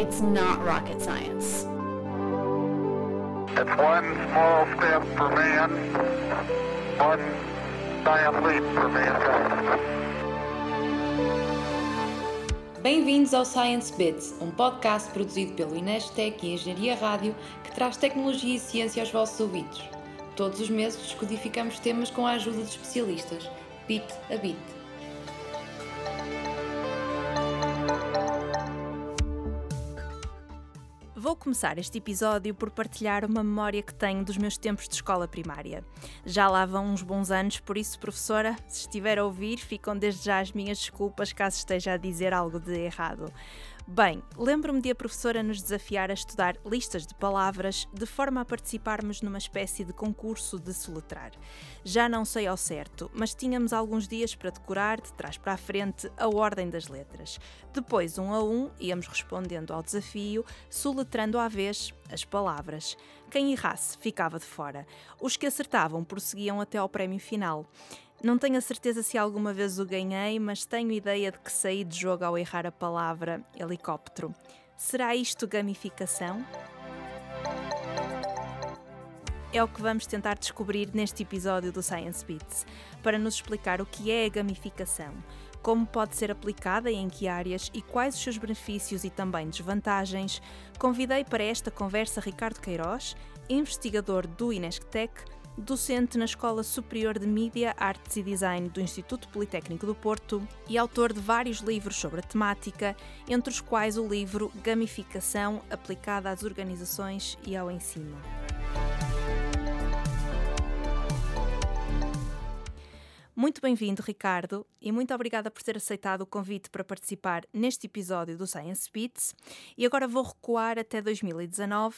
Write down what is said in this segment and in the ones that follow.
It's not rocket science. It's one small step for man, one giant leap for mankind. Bem-vindos ao Science Bits, um podcast produzido pelo Inestec e Engenharia Rádio que traz tecnologia e ciência aos vossos ouvidos. Todos os meses descodificamos temas com a ajuda de especialistas, bit a bit. Começar este episódio por partilhar uma memória que tenho dos meus tempos de escola primária. Já lá vão uns bons anos, por isso, professora, se estiver a ouvir, ficam desde já as minhas desculpas caso esteja a dizer algo de errado. Bem, lembro-me de a professora nos desafiar a estudar listas de palavras de forma a participarmos numa espécie de concurso de soletrar. Já não sei ao certo, mas tínhamos alguns dias para decorar de trás para a frente a ordem das letras. Depois, um a um, íamos respondendo ao desafio, soletrando à vez as palavras. Quem errasse ficava de fora. Os que acertavam prosseguiam até ao prémio final. Não tenho a certeza se alguma vez o ganhei, mas tenho ideia de que saí de jogo ao errar a palavra helicóptero. Será isto gamificação? É o que vamos tentar descobrir neste episódio do Science Beats, para nos explicar o que é a gamificação, como pode ser aplicada e em que áreas e quais os seus benefícios e também desvantagens. Convidei para esta conversa Ricardo Queiroz, investigador do Inesctec, docente na Escola Superior de Mídia, Artes e Design do Instituto Politécnico do Porto e autor de vários livros sobre a temática, entre os quais o livro Gamificação aplicada às organizações e ao ensino. Muito bem-vindo, Ricardo, e muito obrigada por ter aceitado o convite para participar neste episódio do Science Beats. E agora vou recuar até 2019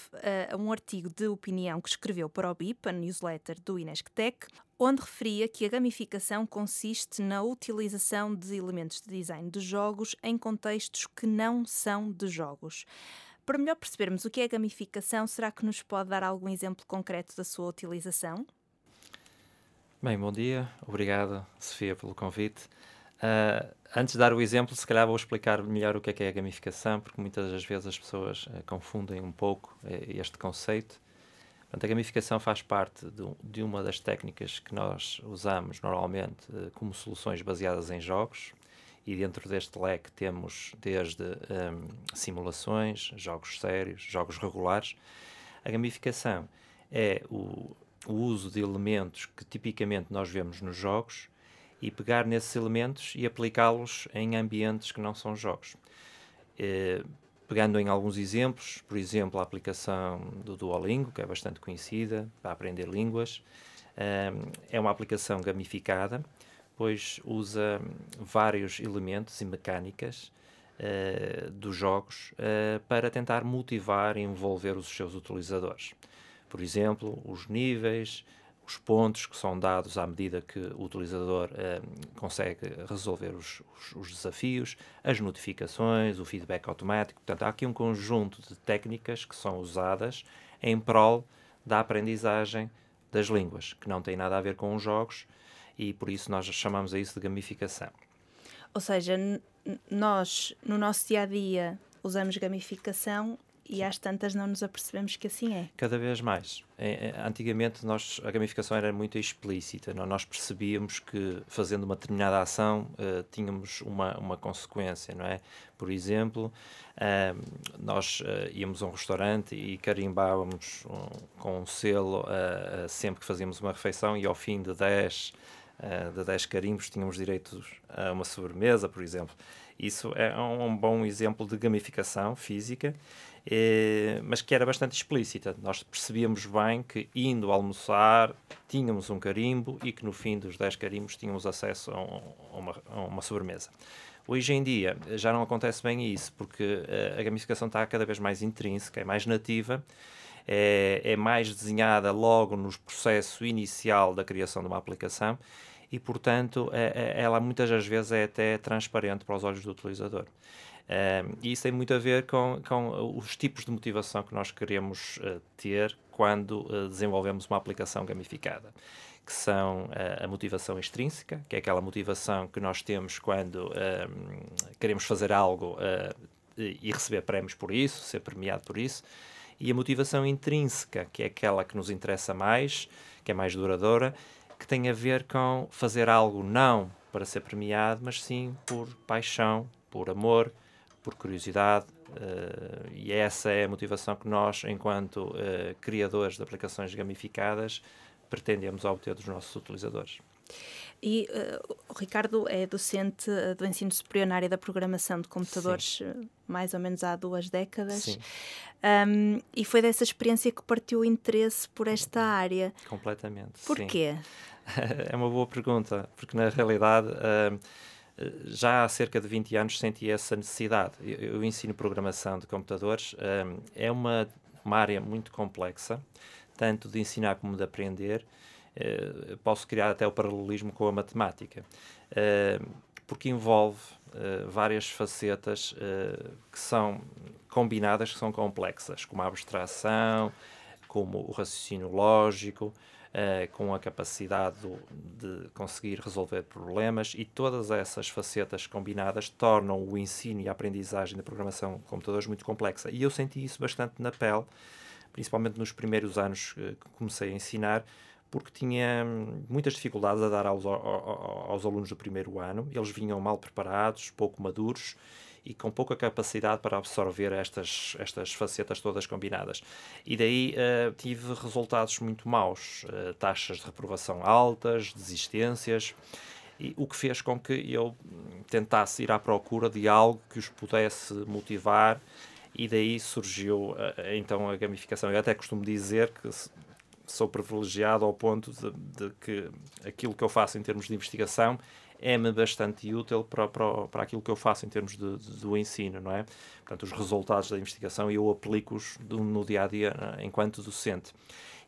a um artigo de opinião que escreveu para o BIP, a newsletter do Inesctec, onde referia que a gamificação consiste na utilização de elementos de design de jogos em contextos que não são de jogos. Para melhor percebermos o que é gamificação, será que nos pode dar algum exemplo concreto da sua utilização? Bem, bom dia. Obrigado, Sofia, pelo convite. Uh, antes de dar o exemplo, se calhar vou explicar melhor o que é, que é a gamificação, porque muitas das vezes as pessoas uh, confundem um pouco uh, este conceito. Portanto, a gamificação faz parte de, de, uma das técnicas que nós usamos normalmente como soluções baseadas em jogos, e dentro deste leque temos desde um, simulações, jogos sérios, jogos regulares. A gamificação é o, o uso de elementos que tipicamente nós vemos nos jogos e pegar nesses elementos e aplicá-los em ambientes que não são jogos. Eh, pegando em alguns exemplos, por exemplo, a aplicação do Duolingo, que é bastante conhecida para aprender línguas, eh, é uma aplicação gamificada, pois usa vários elementos e mecânicas uh, dos jogos uh, para tentar motivar e envolver os seus utilizadores. Por exemplo, os níveis, os pontos que são dados à medida que o utilizador eh, consegue resolver os, os, os, desafios, as notificações, o feedback automático. Portanto, há aqui um conjunto de técnicas que são usadas em prol da aprendizagem das línguas, que não tem nada a ver com os jogos e por isso nós chamamos a isso de gamificação. Ou seja, nós, no nosso dia a dia, usamos gamificação e às tantas não nos apercebemos que assim é. Cada vez mais. É, é, antigamente nós, a gamificação era muito explícita, não? nós percebíamos que fazendo uma determinada ação uh, tínhamos uma, uma consequência, não é? Por exemplo, uh, nós uh, íamos a um restaurante e carimbávamos um, com um selo sempre que fazíamos uma refeição e ao fim de 10 de 10 carimbos tínhamos direito a uma sobremesa, por exemplo. Isso é um, bom exemplo de gamificação física eh, mas que era bastante explícita. Nós percebíamos bem que indo almoçar tínhamos um carimbo e que no fim dos 10 carimbos tínhamos acesso a, a, uma, a uma, sobremesa. Hoje em dia já não acontece bem isso, porque eh, a gamificação está cada vez mais intrínseca, é mais nativa, é, é mais desenhada logo no processo inicial da criação de uma aplicação e, portanto, é, ela muitas das vezes é até transparente para os olhos do utilizador. Uh, e isso tem muito a ver com, com os tipos de motivação que nós queremos uh, ter quando uh, desenvolvemos uma aplicação gamificada, que são a motivação extrínseca, que é aquela motivação que nós temos quando queremos fazer algo e receber prémios por isso, ser premiado por isso, e a motivação intrínseca, que é aquela que nos interessa mais, que é mais duradoura, tem a ver com fazer algo não para ser premiado, mas sim por paixão, por amor, por curiosidade, uh, e essa é a motivação que nós, enquanto uh, criadores de aplicações gamificadas, pretendemos obter dos nossos utilizadores. E uh, o Ricardo é docente do ensino superior na área da programação de computadores Sim. mais ou menos há duas décadas. Sim. Um, e foi dessa experiência que partiu o interesse por esta área. Completamente. Porquê? é uma boa pergunta, porque na realidade. Uh, já há cerca de 20 anos senti essa necessidade. Eu, eu ensino programação de computadores, um, é uma, uma área muito complexa, tanto de ensinar como de aprender. Uh, posso criar até o paralelismo com a matemática, uh, porque envolve uh, várias facetas que são combinadas, que são complexas, como a abstração, como o raciocínio lógico, com a capacidade do, de conseguir resolver problemas e todas essas facetas combinadas tornam o ensino e a aprendizagem da programação de computadores muito complexa. E eu senti isso bastante na pele, principalmente nos primeiros anos que comecei a ensinar, porque tinha hum, muitas dificuldades a dar aos, aos, alunos do primeiro ano. Eles vinham mal preparados, pouco maduros e com pouca capacidade para absorver estas, estas facetas todas combinadas. E daí uh, tive resultados muito maus, uh, taxas de reprovação altas, desistências, e o que fez com que eu tentasse ir à procura de algo que os pudesse motivar e daí surgiu uh, então a gamificação. Eu até costumo dizer que sou privilegiado ao ponto de, de, que aquilo que eu faço em termos de investigação é-me bastante útil para, para, para aquilo que eu faço em termos de, de, do ensino, não é? Portanto, os resultados da investigação eu aplico-os no dia a dia eh, enquanto docente.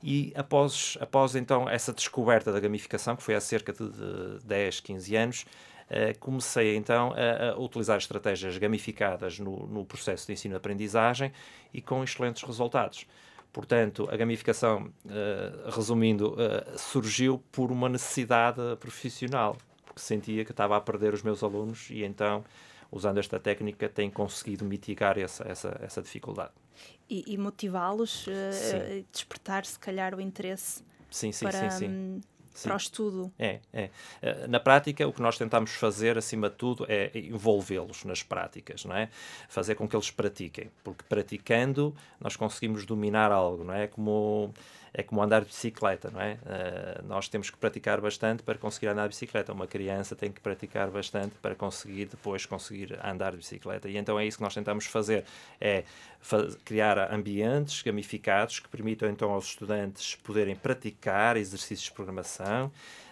E após, após então essa descoberta da gamificação, que foi há cerca de, de 10, 15 anos, Uh, comecei então a, a, utilizar estratégias gamificadas no, no processo de ensino-aprendizagem e com excelentes resultados. Portanto, a gamificação, uh, resumindo, uh, surgiu por uma necessidade profissional porque sentia que estava a perder os meus alunos e então, usando esta técnica, tenho conseguido mitigar essa, essa, essa dificuldade. E, e motivá-los, uh, despertar se calhar o interesse sim, sim, para, sim, sim. Um, para o estudo. É, é. Eh, na prática, o que nós tentamos fazer, acima de tudo, é envolvê-los nas práticas, não é? Fazer com que eles pratiquem, porque praticando nós conseguimos dominar algo, não é? Como é como andar de bicicleta, não é? Uh, nós temos que praticar bastante para conseguir andar de bicicleta. Uma criança tem que praticar bastante para conseguir depois conseguir andar de bicicleta. E então é isso que nós tentamos fazer, é fa criar ambientes gamificados que permitam então aos estudantes poderem praticar exercícios de programação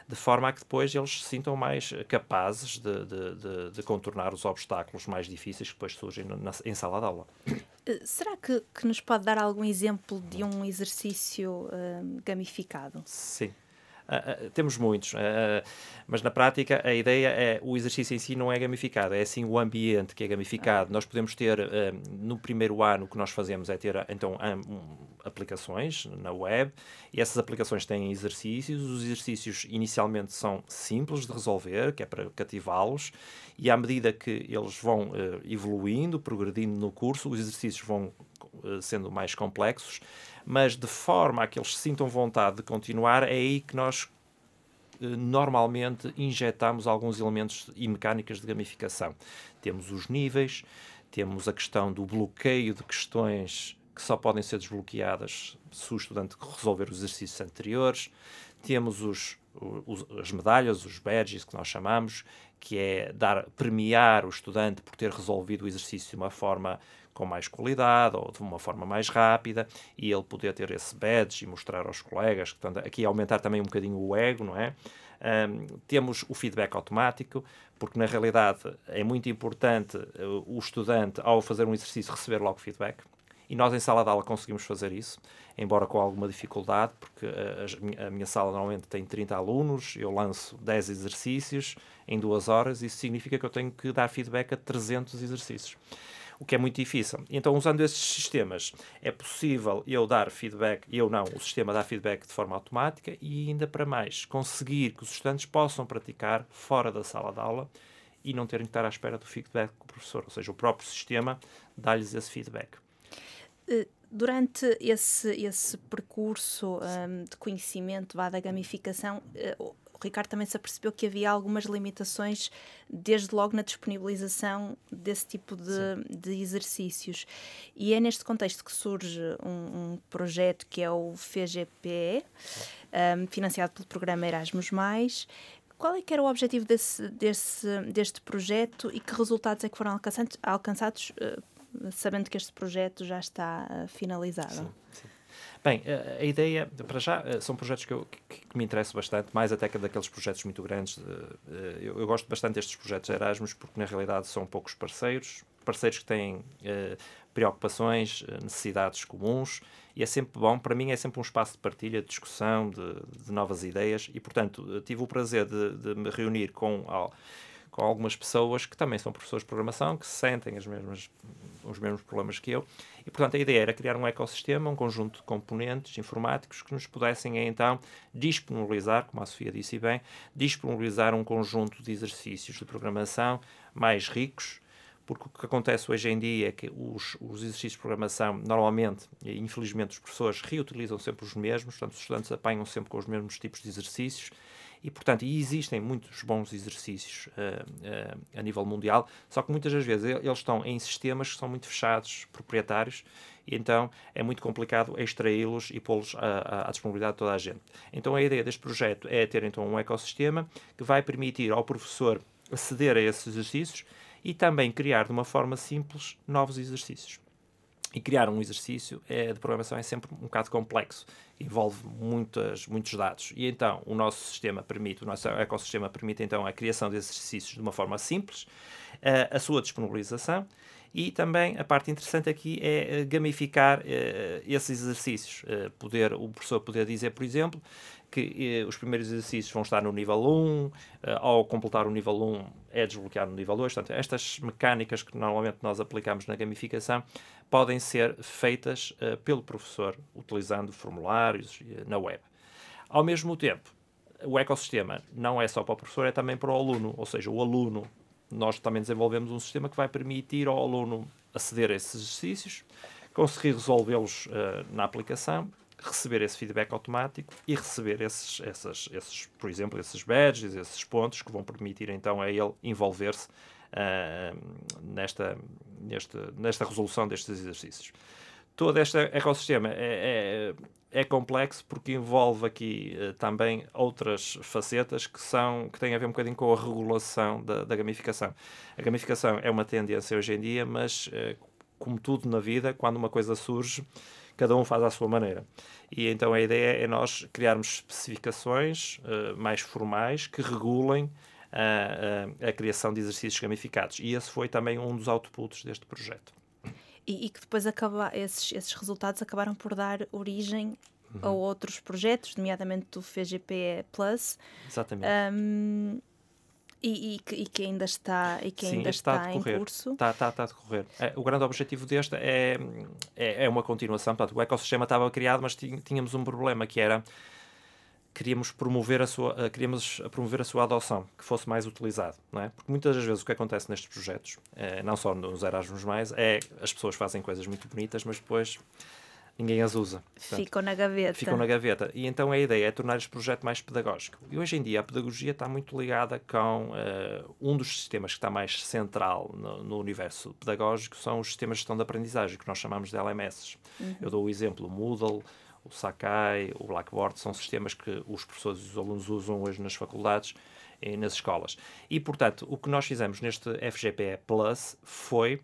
de forma a que depois eles se sintam mais capazes de, de, de, de contornar os obstáculos mais difíceis que depois surgem na, em sala de aula. Eh, será que, que nos pode dar algum exemplo de um exercício uh, gamificado? Sim. Uh, uh, temos muitos, uh, mas na prática a ideia é o exercício em si não é gamificado, é assim o ambiente que é gamificado. Nós podemos ter no primeiro ano o que nós fazemos é ter então um, aplicações na web e essas aplicações têm exercícios. Os exercícios inicialmente são simples de resolver, que é para cativá-los, e à medida que eles vão evoluindo, progredindo no curso, os exercícios vão sendo mais complexos mas de forma a que eles sintam vontade de continuar, é aí que nós eh, normalmente injetamos alguns elementos e mecânicas de gamificação. Temos os níveis, temos a questão do bloqueio de questões que só podem ser desbloqueadas se o estudante resolver os exercícios anteriores, temos os, os, as medalhas, os badges que nós chamamos, que é dar premiar o estudante por ter resolvido o exercício de uma forma com mais qualidade ou de uma forma mais rápida e ele poder ter esse badge e mostrar aos colegas, portanto, aqui aumentar também um bocadinho o ego, não é? Um, temos o feedback automático, porque na realidade é muito importante uh, o estudante, ao fazer um exercício, receber logo feedback. E nós em sala de aula conseguimos fazer isso, embora com alguma dificuldade, porque a, a, minha sala normalmente tem 30 alunos, eu lanço 10 exercícios em duas horas, isso significa que eu tenho que dar feedback a 300 exercícios o que é muito difícil. Então, usando esses sistemas, é possível eu dar feedback, eu não, o sistema dá feedback de forma automática e ainda para mais, conseguir que os estudantes possam praticar fora da sala de aula e não terem que estar à espera do feedback do professor, ou seja, o próprio sistema dá-lhes esse feedback. Uh, durante esse, esse percurso um, de conhecimento vá, da gamificação, uh, Ricardo também se apercebeu que havia algumas limitações, desde logo na disponibilização desse tipo de, de exercícios. E é neste contexto que surge um, um projeto que é o FGPE, um, financiado pelo programa Erasmus. Qual é que era o objetivo desse, desse, deste projeto e que resultados é que foram alcançados, alcançados uh, sabendo que este projeto já está uh, finalizado? Sim, sim. Bem, a, ideia, para já, eh, são projetos que, eu, que, que, me interessam bastante, mais até que daqueles projetos muito grandes. Eh, eu, eu, gosto bastante destes projetos Erasmus porque, na realidade, são poucos parceiros, parceiros que têm uh, preocupações, necessidades comuns, e é sempre bom, para mim, é sempre um espaço de partilha, de discussão, de, de novas ideias, e, portanto, tive o prazer de, de me reunir com com algumas pessoas que também são professores de programação, que sentem as mesmas, os mesmos problemas que eu. E, portanto, a ideia era criar um ecossistema, um conjunto de componentes informáticos que nos pudessem, então, disponibilizar, como a Sofia disse bem, disponibilizar um conjunto de exercícios de programação mais ricos, porque o que acontece hoje em dia é que os, os exercícios de programação, normalmente, e infelizmente, os professores reutilizam sempre os mesmos, portanto, os estudantes apanham sempre com os mesmos tipos de exercícios e, portanto, e existem muitos bons exercícios uh, uh, a nível mundial, só que muitas das vezes eles estão em sistemas que são muito fechados, proprietários, e então é muito complicado extraí-los e pô-los à, à, disponibilidade de toda a gente. Então a ideia deste projeto é ter então um ecossistema que vai permitir ao professor aceder a esses exercícios e também criar de uma forma simples novos exercícios. E criar um exercício é, de programação é sempre um bocado complexo, envolve muitas, muitos dados. E então o nosso sistema permite, o nosso ecossistema permite então a criação de exercícios de uma forma simples, a, a sua disponibilização e também a parte interessante aqui é eh, gamificar uh, esses exercícios. Poder, o professor poder dizer, por exemplo, que os primeiros exercícios vão estar no nível 1, ao completar o nível 1 é desbloquear no nível 2. Portanto, estas mecânicas que normalmente nós aplicamos na gamificação podem ser feitas pelo professor utilizando formulários na web. Ao mesmo tempo, o ecossistema não é só para o professor, é também para o aluno, ou seja, o aluno nós também desenvolvemos um sistema que vai permitir ao aluno aceder a esses exercícios, conseguir resolvê-los uh, na aplicação, receber esse feedback automático e receber esses, essas, esses, por exemplo, esses badges, esses pontos que vão permitir então a ele envolver-se uh, nesta, nesta, nesta resolução destes exercícios todo este ecossistema é, é, é complexo porque envolve aqui uh, também outras facetas que são que têm a ver um bocadinho com a regulação da, da gamificação. A gamificação é uma tendência hoje em dia, mas uh, como tudo na vida, quando uma coisa surge, cada um faz à sua maneira. E então a ideia é nós criarmos especificações uh, mais formais que regulem a, a, a criação de exercícios gamificados. E esse foi também um dos outputs deste projeto e, e que depois acaba, esses, esses resultados acabaram por dar origem uhum. a outros projetos, nomeadamente do FGP Plus. Exatamente. Um, e, e, que, e, que, ainda está, e que Sim, ainda está, está em curso. Está, está, está a decorrer. É, o grande objetivo deste é, é, é, uma continuação. Portanto, o ecossistema estava criado, mas tínhamos um problema que era queríamos promover a sua uh, queríamos promover a sua adoção que fosse mais utilizado não é? Porque muitas das vezes o que acontece nestes projetos uh, não só nos Erasmus mais é as pessoas fazem coisas muito bonitas mas depois ninguém as usa. Portanto, ficam na gaveta. ficam na gaveta. E então a ideia é tornar este projeto mais pedagógico. E hoje em dia a pedagogia está muito ligada com uh, um dos sistemas que está mais central no, no, universo pedagógico são os sistemas de gestão de aprendizagem que nós chamamos de LMS uhum. eu dou o exemplo Moodle o Sakai, o Blackboard, são sistemas que os professores e os alunos usam hoje nas faculdades e nas escolas. E, portanto, o que nós fizemos neste FGPE Plus foi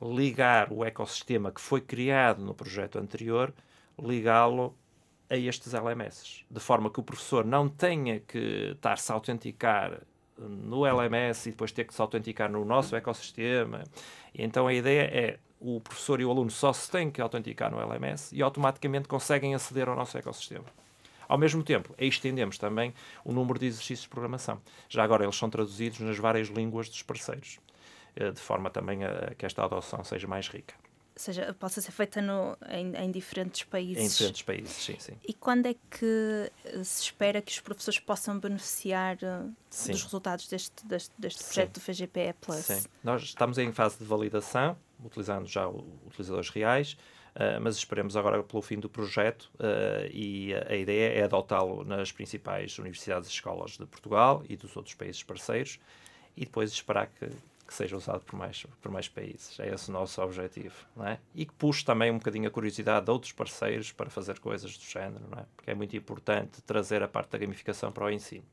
ligar o ecossistema que foi criado no projeto anterior, ligá-lo a estes LMS, de forma que o professor não tenha que estar-se a autenticar no LMS e depois ter que se autenticar no nosso ecossistema. E então a ideia é o professor e o aluno só se têm que autenticar no LMS e automaticamente conseguem aceder ao nosso ecossistema. Ao mesmo tempo, estendemos também o número de exercícios de programação. Já agora eles são traduzidos nas várias línguas dos parceiros, eh, de forma também a que esta adoção seja mais rica. seja, possa ser feita no, em, em, diferentes países. Em diferentes países, sim, sim. E quando é que se espera que os professores possam beneficiar sim. dos resultados deste, deste, deste projeto sim. do FGPE Plus? Sim, nós estamos em fase de validação, utilizando já utilizadores reais, uh, mas esperemos agora pelo fim do projeto uh, e a, ideia é adotá-lo nas principais universidades e escolas de Portugal e dos outros países parceiros e depois esperar que que seja usado por mais, por mais países. É esse o nosso objetivo. Não é? E que puxe também um bocadinho a curiosidade de outros parceiros para fazer coisas do género, não é? porque é muito importante trazer a parte da gamificação para o ensino.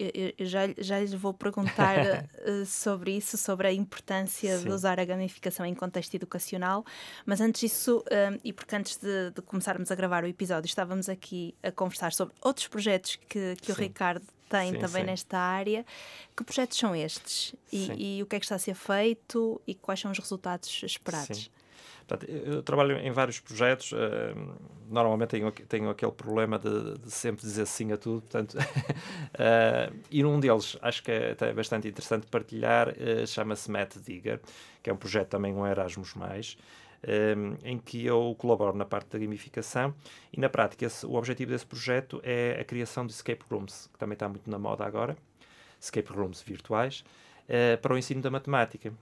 Eu, eu já, já lhes vou perguntar uh, sobre isso, sobre a importância Sim. de usar a gamificação em contexto educacional, mas antes disso, uh, e porque antes de, de, começarmos a gravar o episódio, estávamos aqui a conversar sobre outros projetos que, que o Ricardo tem sim, também sim. nesta área. Que projetos são estes? E, e, o que é que está a ser feito e quais são os resultados esperados? Sim. Portanto, eu trabalho em vários projetos, uh, normalmente tenho, tenho aquele problema de, de, sempre dizer sim a tudo, portanto, uh, e num deles acho que é bastante interessante partilhar, uh, chama-se Matt Digger, que é um projeto também um Erasmus+, um, em que eu colaboro na parte da gamificação e na prática esse, o objetivo desse projeto é a criação de escape rooms, que também está muito na moda agora, escape rooms virtuais, uh, para o ensino da matemática.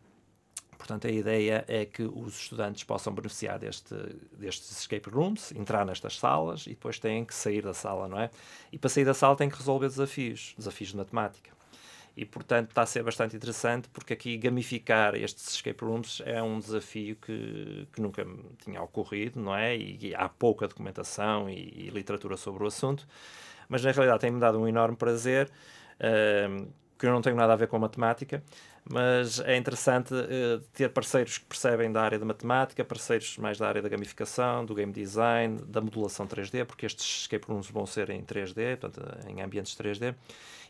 Portanto, a ideia é que os estudantes possam beneficiar deste, destes escape rooms, entrar nestas salas e depois têm que sair da sala, não é? E para sair da sala têm que resolver desafios, desafios de matemática e portanto está a ser bastante interessante porque aqui gamificar estes escape rooms é um desafio que, que nunca tinha ocorrido, não é? E, e há pouca documentação e, e, literatura sobre o assunto, mas na realidade tem-me dado um enorme prazer, uh, que eu não tenho nada a ver com matemática, mas é interessante uh, ter parceiros que percebem da área da matemática, parceiros mais da área da gamificação, do game design, da modulação 3D, porque estes escape rooms vão ser em 3D, portanto, em ambientes 3D.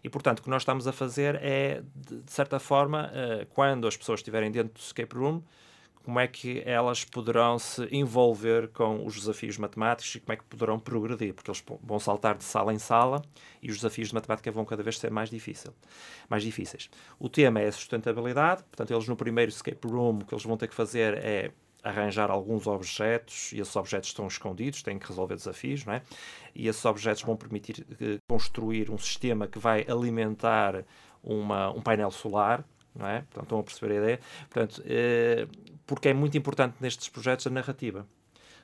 E, portanto, o que nós estamos a fazer é, de, certa forma, uh, quando as pessoas estiverem dentro do escape room, como é que elas poderão se envolver com os desafios matemáticos e como é que poderão progredir, porque eles vão saltar de sala em sala e os desafios de matemática vão cada vez ser mais, difícil, mais difíceis. O tema é sustentabilidade, portanto, eles no primeiro escape room o que eles vão ter que fazer é arranjar alguns objetos e esses objetos estão escondidos, têm que resolver desafios, não é? E esses objetos vão permitir uh, construir um sistema que vai alimentar uma, um painel solar, não é? Portanto, estão a perceber a ideia? Portanto, uh, porque é muito importante nestes projetos a narrativa.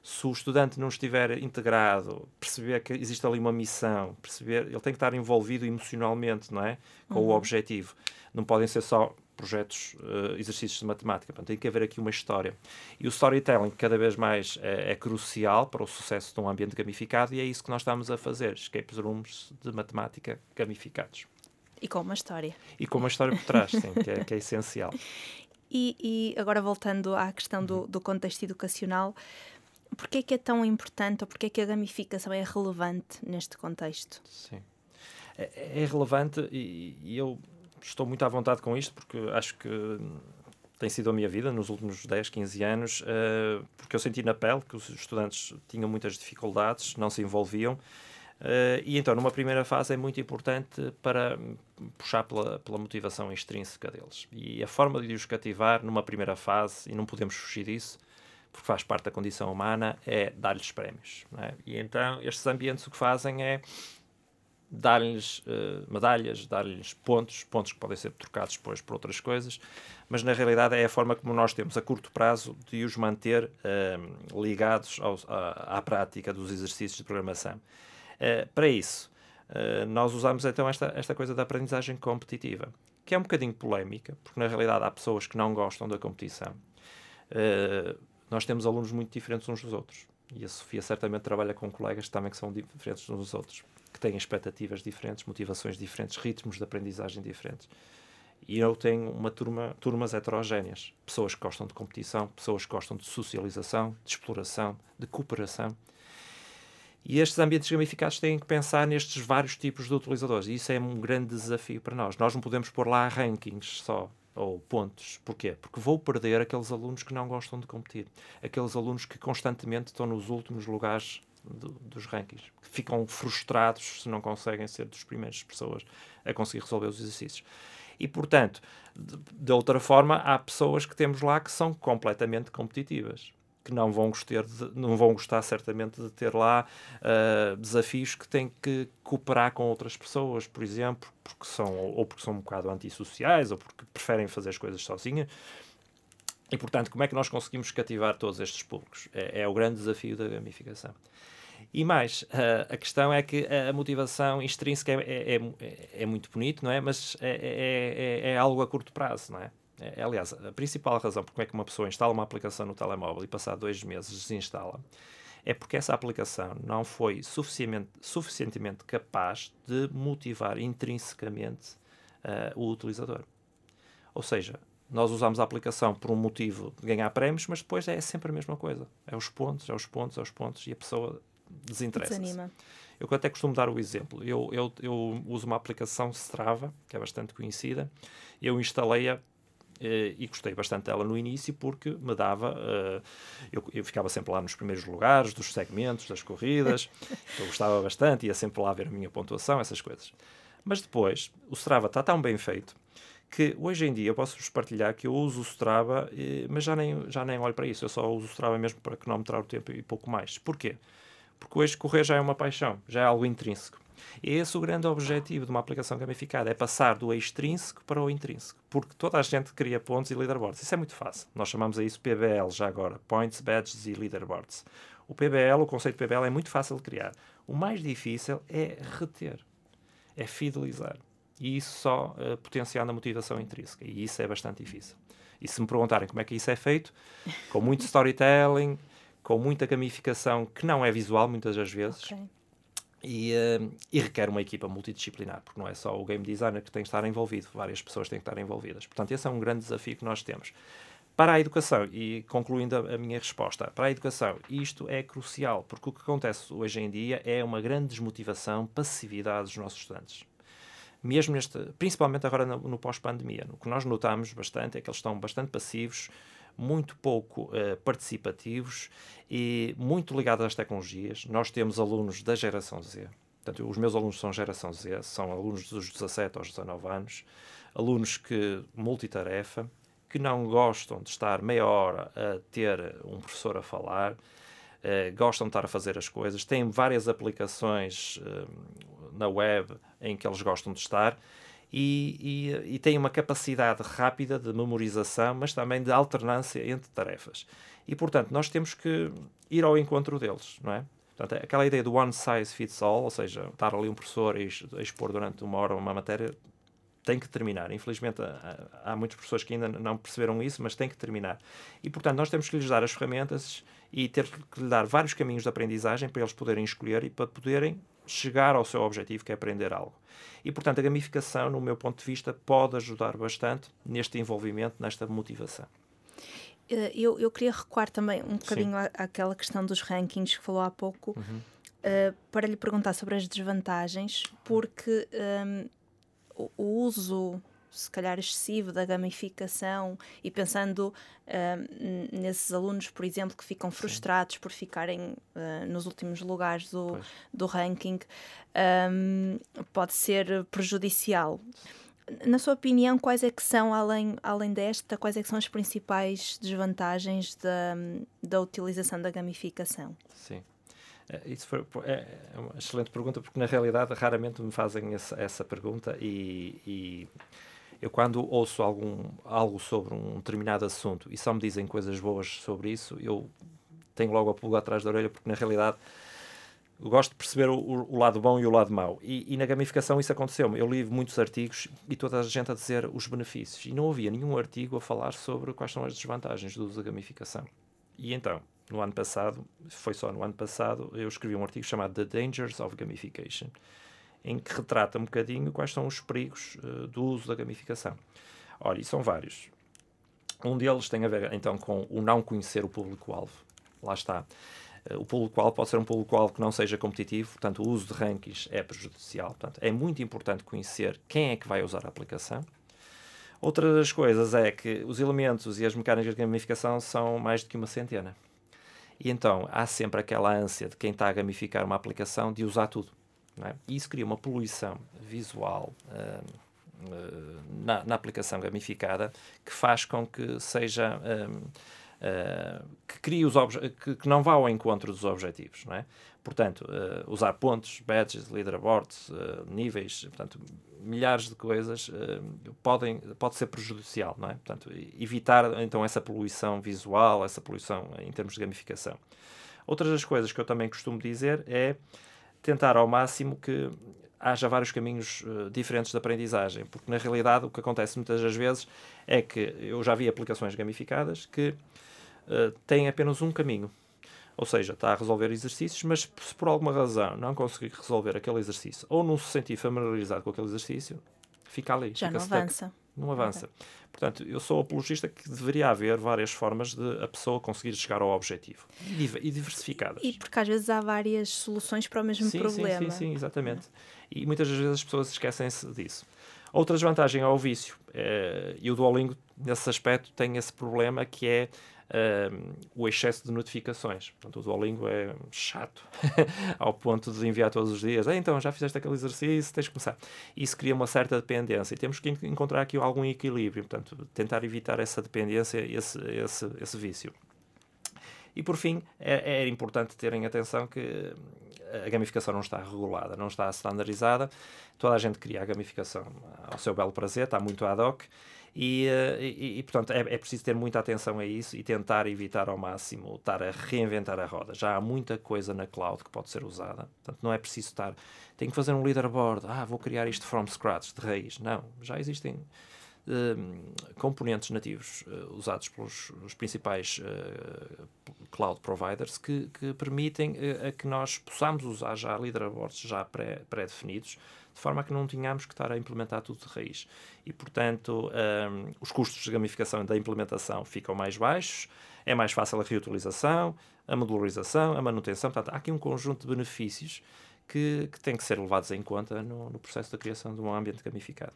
Se o estudante não estiver integrado, perceber que existe ali uma missão, perceber, ele tem que estar envolvido emocionalmente, não é? Com uhum. o objetivo. Não podem ser só projetos, uh, exercícios de matemática. Portanto, tem que haver aqui uma história. E o storytelling cada vez mais é, é, crucial para o sucesso de um ambiente gamificado e é isso que nós estamos a fazer, escape rooms de matemática gamificados. E com uma história. E com uma história por trás, sim, que é, que é essencial. E, e, agora voltando à questão do, uhum. do contexto educacional, porquê é que é tão importante ou porquê é que a gamificação é relevante neste contexto? Sim. É, é relevante e, e eu estou muito à vontade com isto porque acho que tem sido a minha vida nos últimos 10, 15 anos, uh, porque eu senti na pele que os estudantes tinham muitas dificuldades, não se envolviam. Uh, e então, numa primeira fase, é muito importante para puxar pela, pela motivação extrínseca deles. E a forma de os cativar numa primeira fase, e não podemos fugir disso, porque faz parte da condição humana, é dar-lhes prémios. É? E então, estes ambientes o que fazem é dar-lhes uh, medalhas, dar-lhes pontos, pontos que podem ser trocados depois por outras coisas, mas na realidade é a forma como nós temos a curto prazo de os manter uh, ligados aos, à, à, prática dos exercícios de programação. Uh, para isso, nós usamos então esta, esta coisa da aprendizagem competitiva, que é um bocadinho polémica, porque na realidade há pessoas que não gostam da competição. nós temos alunos muito diferentes uns dos outros. E a Sofia certamente trabalha com colegas também que são diferentes uns dos outros que têm expectativas diferentes, motivações diferentes, ritmos de aprendizagem diferentes. E eu tenho uma turma, turmas heterogéneas. Pessoas que gostam de competição, pessoas que gostam de socialização, de exploração, de cooperação. E estes ambientes gamificados têm que pensar nestes vários tipos de utilizadores. E isso é um grande desafio para nós. Nós não podemos pôr lá rankings só, ou pontos. Porquê? Porque vou perder aqueles alunos que não gostam de competir. Aqueles alunos que constantemente estão nos últimos lugares do, dos rankings, que ficam frustrados se não conseguem ser dos primeiras pessoas a conseguir resolver os exercícios. E, portanto, de, de outra forma, há pessoas que temos lá que são completamente competitivas que não vão, gostar de, não vão gostar certamente de ter lá uh, desafios que têm que cooperar com outras pessoas, por exemplo, porque são, ou porque são um bocado antissociais, ou porque preferem fazer as coisas sozinhas. E, portanto, como é que nós conseguimos cativar todos estes públicos? É, é o grande desafio da gamificação. E mais, uh, a questão é que a motivação extrínseca é, é, é, é muito bonito, não é? Mas é, é, é, é algo a curto prazo, não é? É, aliás, a principal razão por como é que uma pessoa instala uma aplicação no telemóvel e passar dois meses desinstala é porque essa aplicação não foi suficientemente, suficientemente capaz de motivar intrinsecamente uh, o utilizador. Ou seja, nós usamos a aplicação por um motivo de ganhar prémios, mas depois é sempre a mesma coisa. É os pontos, é os pontos, é os pontos, e a pessoa desinteressa. -se. Eu até costumo dar o exemplo. Eu, eu, eu uso uma aplicação Strava, que é bastante conhecida. Eu instalei-a e gostei bastante dela no início porque me dava. Uh, eu, eu, ficava sempre lá nos primeiros lugares dos segmentos, das corridas, eu gostava bastante, ia sempre lá ver a minha pontuação, essas coisas. Mas depois, o Strava está tão bem feito que hoje em dia eu posso-vos partilhar que eu uso o Strava, uh, mas já nem, já nem olho para isso, eu só uso o Strava mesmo para cronometrar o tempo e pouco mais. Porquê? Porque hoje correr já é uma paixão, já é algo intrínseco. E é esse o grande objetivo de uma aplicação gamificada, é passar do extrínseco para o intrínseco, porque toda a gente cria pontos e leaderboards. Isso é muito fácil. Nós chamamos a isso PBL já agora, Points, Badges e Leaderboards. O PBL, o conceito de PBL é muito fácil de criar. O mais difícil é reter, é fidelizar. E isso só uh, potenciando a motivação intrínseca. E isso é bastante difícil. E se me perguntarem como é que isso é feito, com muito storytelling, com muita gamificação que não é visual muitas das vezes, okay. E, uh, e, requer uma equipa multidisciplinar, porque não é só o game designer que tem que estar envolvido, várias pessoas têm que estar envolvidas. Portanto, esse é um grande desafio que nós temos. Para a educação, e concluindo a, a minha resposta, para a educação, isto é crucial, porque o que acontece hoje em dia é uma grande desmotivação, passividade dos nossos estudantes. Mesmo neste, principalmente agora no, no pós-pandemia, o que nós notamos bastante é que eles estão bastante passivos, muito pouco uh, participativos e muito ligados às tecnologias. Nós temos alunos da geração Z, portanto, os meus alunos são geração Z, são alunos dos 17 aos 19 anos, alunos que multitarefa, que não gostam de estar meia hora a ter um professor a falar, uh, gostam de estar a fazer as coisas, têm várias aplicações uh, na web em que eles gostam de estar e, e, e tem uma capacidade rápida de memorização, mas também de alternância entre tarefas. E, portanto, nós temos que ir ao encontro deles, não é? Portanto, aquela ideia do one size fits all, ou seja, estar ali um professor a expor durante uma hora uma matéria, tem que terminar. Infelizmente, há, muitas pessoas que ainda não perceberam isso, mas tem que terminar. E, portanto, nós temos que lhes dar as ferramentas e ter que lhe dar vários caminhos de aprendizagem para eles poderem escolher e para poderem chegar ao seu objetivo, que é aprender algo. E, portanto, a gamificação, no meu ponto de vista, pode ajudar bastante neste envolvimento, nesta motivação. Eh, eu, eu queria recuar também um bocadinho à, àquela questão dos rankings que falou há pouco, uhum. uh, para lhe perguntar sobre as desvantagens, porque um, ehm, o uso se calhar excessivo da gamificação e pensando uh, nesses alunos, por exemplo, que ficam frustrados Sim. por ficarem uh, nos últimos lugares do, do ranking, um, pode ser prejudicial. Na sua opinião, quais é que são, além, além desta, quais é que são as principais desvantagens da, da utilização da gamificação? Sim. Eh, isso foi, é, é uma excelente pergunta, porque na realidade raramente me fazem essa, essa pergunta e, e eu quando ouço algum, algo sobre um determinado assunto e só me dizem coisas boas sobre isso, eu tenho logo a pulga atrás da orelha, porque na realidade gosto de perceber o, o, lado bom e o lado mau. E, e na gamificação isso aconteceu-me. Eu li muitos artigos e toda a gente a dizer os benefícios. E não havia nenhum artigo a falar sobre quais são as desvantagens do uso da gamificação. E então, no ano passado, foi só no ano passado, eu escrevi um artigo chamado The Dangers of Gamification em que retrata um bocadinho quais são os perigos uh, do uso da gamificação. Ora, e são vários. Um deles tem a ver então com o não conhecer o público-alvo. Lá está. Uh, o público-alvo pode ser um público-alvo que não seja competitivo, portanto, o uso de rankings é prejudicial. Portanto, é muito importante conhecer quem é que vai usar a aplicação. Outra das coisas é que os elementos e as mecânicas de gamificação são mais do que uma centena. E então há sempre aquela ânsia de quem está a gamificar uma aplicação de usar tudo. É? E isso cria uma poluição visual uh, na, na, aplicação gamificada que faz com que seja uh, que crie os que, que, não vá ao encontro dos objetivos, não é? Portanto, uh, usar pontos, badges, leaderboards, uh, níveis, portanto, milhares de coisas podem pode ser prejudicial, não é? Portanto, evitar então essa poluição visual, essa poluição em termos de gamificação. Outras das coisas que eu também costumo dizer é tentar ao máximo que haja vários caminhos uh, diferentes de aprendizagem, porque na realidade o que acontece muitas das vezes é que eu já vi aplicações gamificadas que uh, têm apenas um caminho. Ou seja, está a resolver exercícios, mas se por alguma razão não conseguir resolver aquele exercício ou não se sentir familiarizado com aquele exercício, fica ali. Já fica não avança. Não avança. Okay. Portanto, eu sou apologista que deveria haver várias formas de a pessoa conseguir chegar ao objetivo e diversificadas. E porque às vezes há várias soluções para o mesmo sim, problema. Sim, sim, sim, exatamente. E muitas das vezes as pessoas esquecem-se disso. Outra desvantagem é o vício. É, e o Duolingo, nesse aspecto, tem esse problema que é o excesso de notificações. Portanto, o Duolingo é chato ao ponto de enviar todos os dias. Ah, então, já fizeste aquele exercício, tens de começar. Isso cria uma certa dependência e temos que encontrar aqui algum equilíbrio. Portanto, tentar evitar essa dependência, esse, esse, esse vício. E por fim, é, é importante terem atenção que a gamificação não está regulada, não está standardizada. Toda a gente cria a gamificação ao seu belo prazer, está muito ad hoc. E, eh, e, e, portanto, é, é preciso ter muita atenção a isso e tentar evitar ao máximo estar a reinventar a roda. Já há muita coisa na cloud que pode ser usada. Portanto, não é preciso estar. Tenho que fazer um leaderboard. Ah, vou criar isto from scratch, de raiz. Não. Já existem uh, componentes nativos uh, usados pelos principais uh, cloud providers que, que permitem a que nós possamos usar já leaderboards já pré-definidos. Pré de forma a que não tínhamos que estar a implementar tudo de raiz. E, portanto, um, os custos de gamificação e da implementação ficam mais baixos, é mais fácil a reutilização, a modularização, a manutenção. Portanto, há aqui um conjunto de benefícios que, que têm que ser levados em conta no, no, processo da criação de um ambiente gamificado.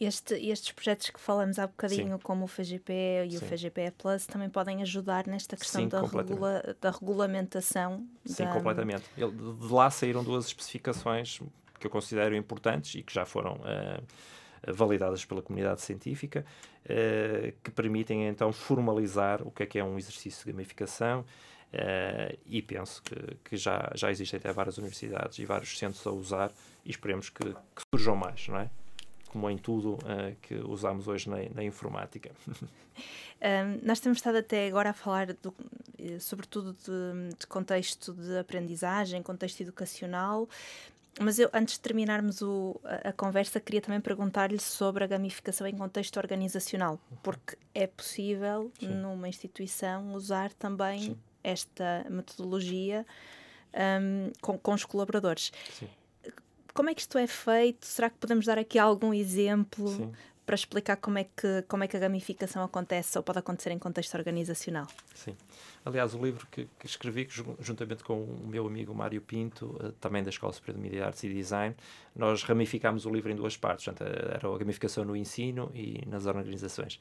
Este, estes projetos que falamos há bocadinho, Sim. como o FGP e Sim. o FGP Plus, também podem ajudar nesta questão Sim, da, regula, da regulamentação? Sim, da... completamente. De lá saíram duas especificações que eu considero importantes e que já foram uh, validadas pela comunidade científica, uh, que permitem então formalizar o que é que é um exercício de gamificação. Uh, e penso que, que, já, já existem até várias universidades e vários centros a usar e esperemos que, que surjam mais, não é? Como em tudo uh, que usamos hoje na, na informática. um, nós temos estado até agora a falar, do, sobretudo, de, de contexto de aprendizagem, contexto educacional, mas eu, antes de terminarmos o, a, a, conversa, queria também perguntar-lhe sobre a gamificação em contexto organizacional, porque é possível, Sim. numa instituição, usar também Sim. esta metodologia um, com, com os colaboradores. Sim. Como é que isto é feito? Será que podemos dar aqui algum exemplo para explicar como é, que, como é que a gamificação acontece ou pode acontecer em contexto organizacional? Sim. Aliás, o livro que, que escrevi, juntamente com o meu amigo Mário Pinto, uh, também da Escola Superior de Media Artes e Design, nós ramificámos o livro em duas partes. Portanto, era a gamificação no ensino e nas organizações.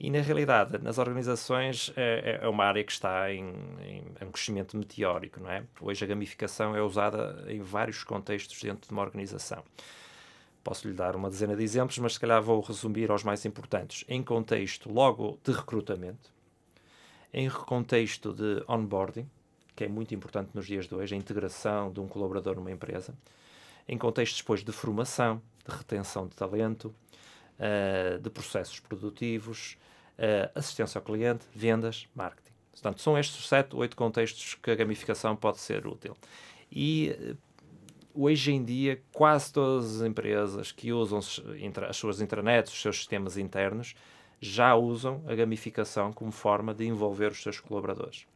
E, na realidade, nas organizações é, é, é uma área que está em, em, em, crescimento meteórico, não é? Hoje a gamificação é usada em vários contextos dentro de uma organização. Posso lhe dar uma dezena de exemplos, mas se calhar vou resumir aos mais importantes. Em contexto logo de recrutamento, em contexto de onboarding, que é muito importante nos dias de hoje, a integração de um colaborador numa empresa, em contexto depois de formação, de retenção de talento, uh, de processos produtivos, uh, assistência ao cliente, vendas, marketing. Portanto, são estes sete, oito contextos que a gamificação pode ser útil. E eh, hoje em dia, quase todas as empresas que usam as suas intranets, os seus sistemas internos, já usam a gamificação como forma de envolver os seus colaboradores.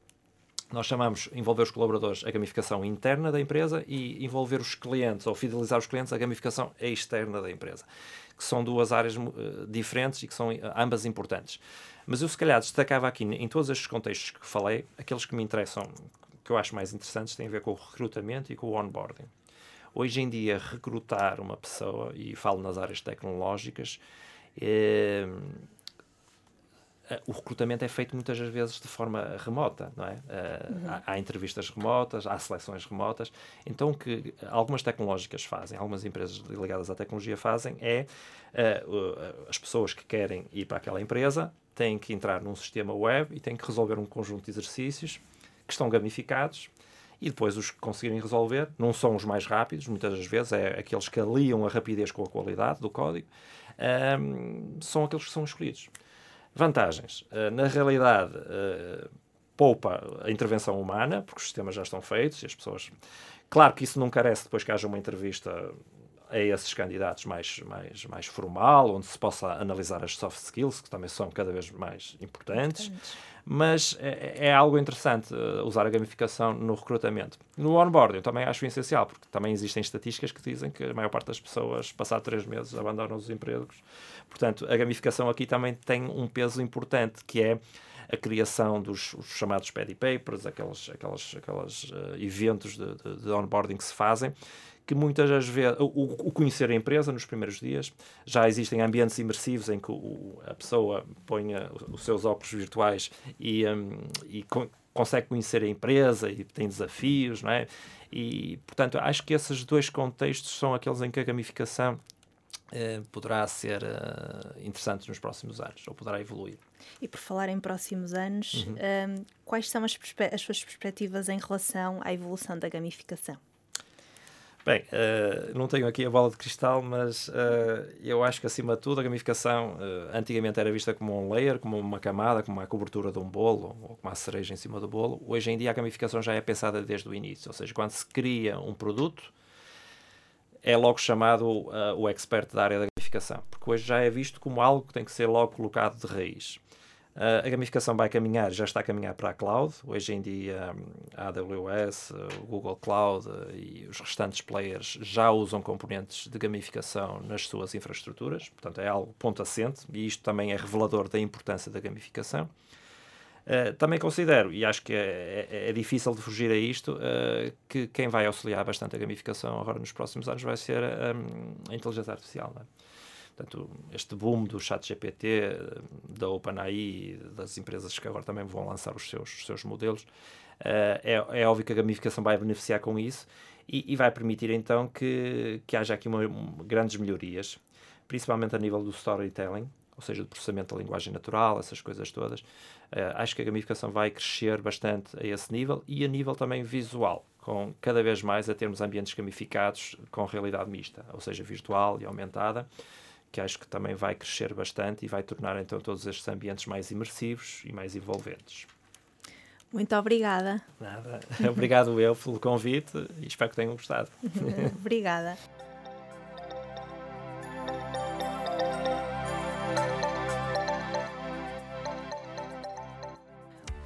Nós chamamos envolver os colaboradores a gamificação interna da empresa e envolver os clientes ou fidelizar os clientes a gamificação externa da empresa, que são duas áreas uh, diferentes e que são uh, ambas importantes. Mas eu, se calhar, destacava aqui em todos estes contextos que falei, aqueles que me interessam, que eu acho mais interessantes, têm a ver com o recrutamento e com o onboarding. Hoje em dia, recrutar uma pessoa, e falo nas áreas tecnológicas, é, o recrutamento é feito muitas vezes de forma remota, não é? Uhum. Há, há, entrevistas remotas, há seleções remotas. Então, o que algumas tecnológicas fazem, algumas empresas ligadas à tecnologia fazem, é uh, as pessoas que querem ir para aquela empresa têm que entrar num sistema web e têm que resolver um conjunto de exercícios que estão gamificados e depois os que conseguirem resolver não são os mais rápidos, muitas das vezes é aqueles que aliam a rapidez com a qualidade do código, um, são aqueles que são escolhidos. Vantagens. Uh, na realidade, uh, poupa a intervenção humana, porque os sistemas já estão feitos e as pessoas. Claro que isso não carece depois que haja uma entrevista a esses candidatos mais, mais, mais formal, onde se possa analisar as soft skills, que também são cada vez mais importantes. importantes. Mas é, é, algo interessante uh, usar a gamificação no recrutamento. No onboarding também acho essencial, porque também existem estatísticas que dizem que a maior parte das pessoas, passado três meses, abandonam os empregos. Portanto, a gamificação aqui também tem um peso importante, que é a criação dos chamados paddy papers, aqueles, aqueles, aqueles uh, eventos de, de, de onboarding que se fazem, que muitas das vezes, o, o, conhecer a empresa nos primeiros dias, já existem ambientes imersivos em que o, a pessoa põe os seus óculos virtuais e, um, e co consegue conhecer a empresa e tem desafios, não é? E, portanto, acho que esses dois contextos são aqueles em que a gamificação eh, poderá ser uh, interessante nos próximos anos, ou poderá evoluir. E por falar em próximos anos, uhum. um, quais são as, as suas perspectivas em relação à evolução da gamificação? Bem, uh, não tenho aqui a bola de cristal, mas uh, eu acho que acima de tudo a gamificação uh, antigamente era vista como um layer, como uma camada, como uma cobertura de um bolo, ou como uma cereja em cima do bolo. Hoje em dia a gamificação já é pensada desde o início, ou seja, quando se cria um produto, é logo chamado o expert da área da gamificação, porque hoje já é visto como algo que tem que ser logo colocado de raiz. Uh, a gamificação vai caminhar, já está a caminhar para a cloud. Hoje em dia, a AWS, o Google Cloud uh, e os restantes players já usam componentes de gamificação nas suas infraestruturas. Portanto, é algo ponto assente e isto também é revelador da importância da gamificação. Uh, também considero, e acho que é, é, é difícil de fugir a isto, que quem vai auxiliar bastante a gamificação agora nos próximos anos vai ser um, a inteligência artificial. Não é? Portanto, este boom do chat GPT, da OpenAI, das empresas que agora também vão lançar os seus, os seus modelos, uh, é, é óbvio que a gamificação vai beneficiar com isso e, e vai permitir então que, que haja aqui uma, grandes melhorias, principalmente a nível do storytelling, ou seja, do processamento da linguagem natural, essas coisas todas. Uh, acho que a gamificação vai crescer bastante a esse nível e a nível também visual, com cada vez mais a termos ambientes gamificados com realidade mista, ou seja, virtual e aumentada que acho que também vai crescer bastante e vai tornar então todos estes ambientes mais imersivos e mais envolventes. Muito obrigada. Nada. Obrigado eu pelo convite e espero que tenham gostado. obrigada.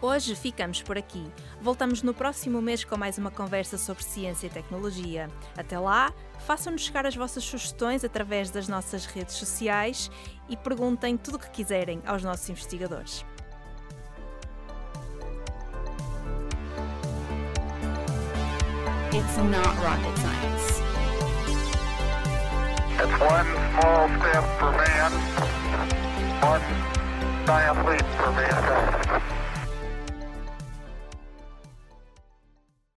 Hoje ficamos por aqui. Voltamos no próximo mês com mais uma conversa sobre ciência e tecnologia. Até lá, façam-nos chegar as vossas sugestões através das nossas redes sociais e perguntem tudo o que quiserem aos nossos investigadores. It's not rocket science. It's one small step for man, one giant leap for mankind.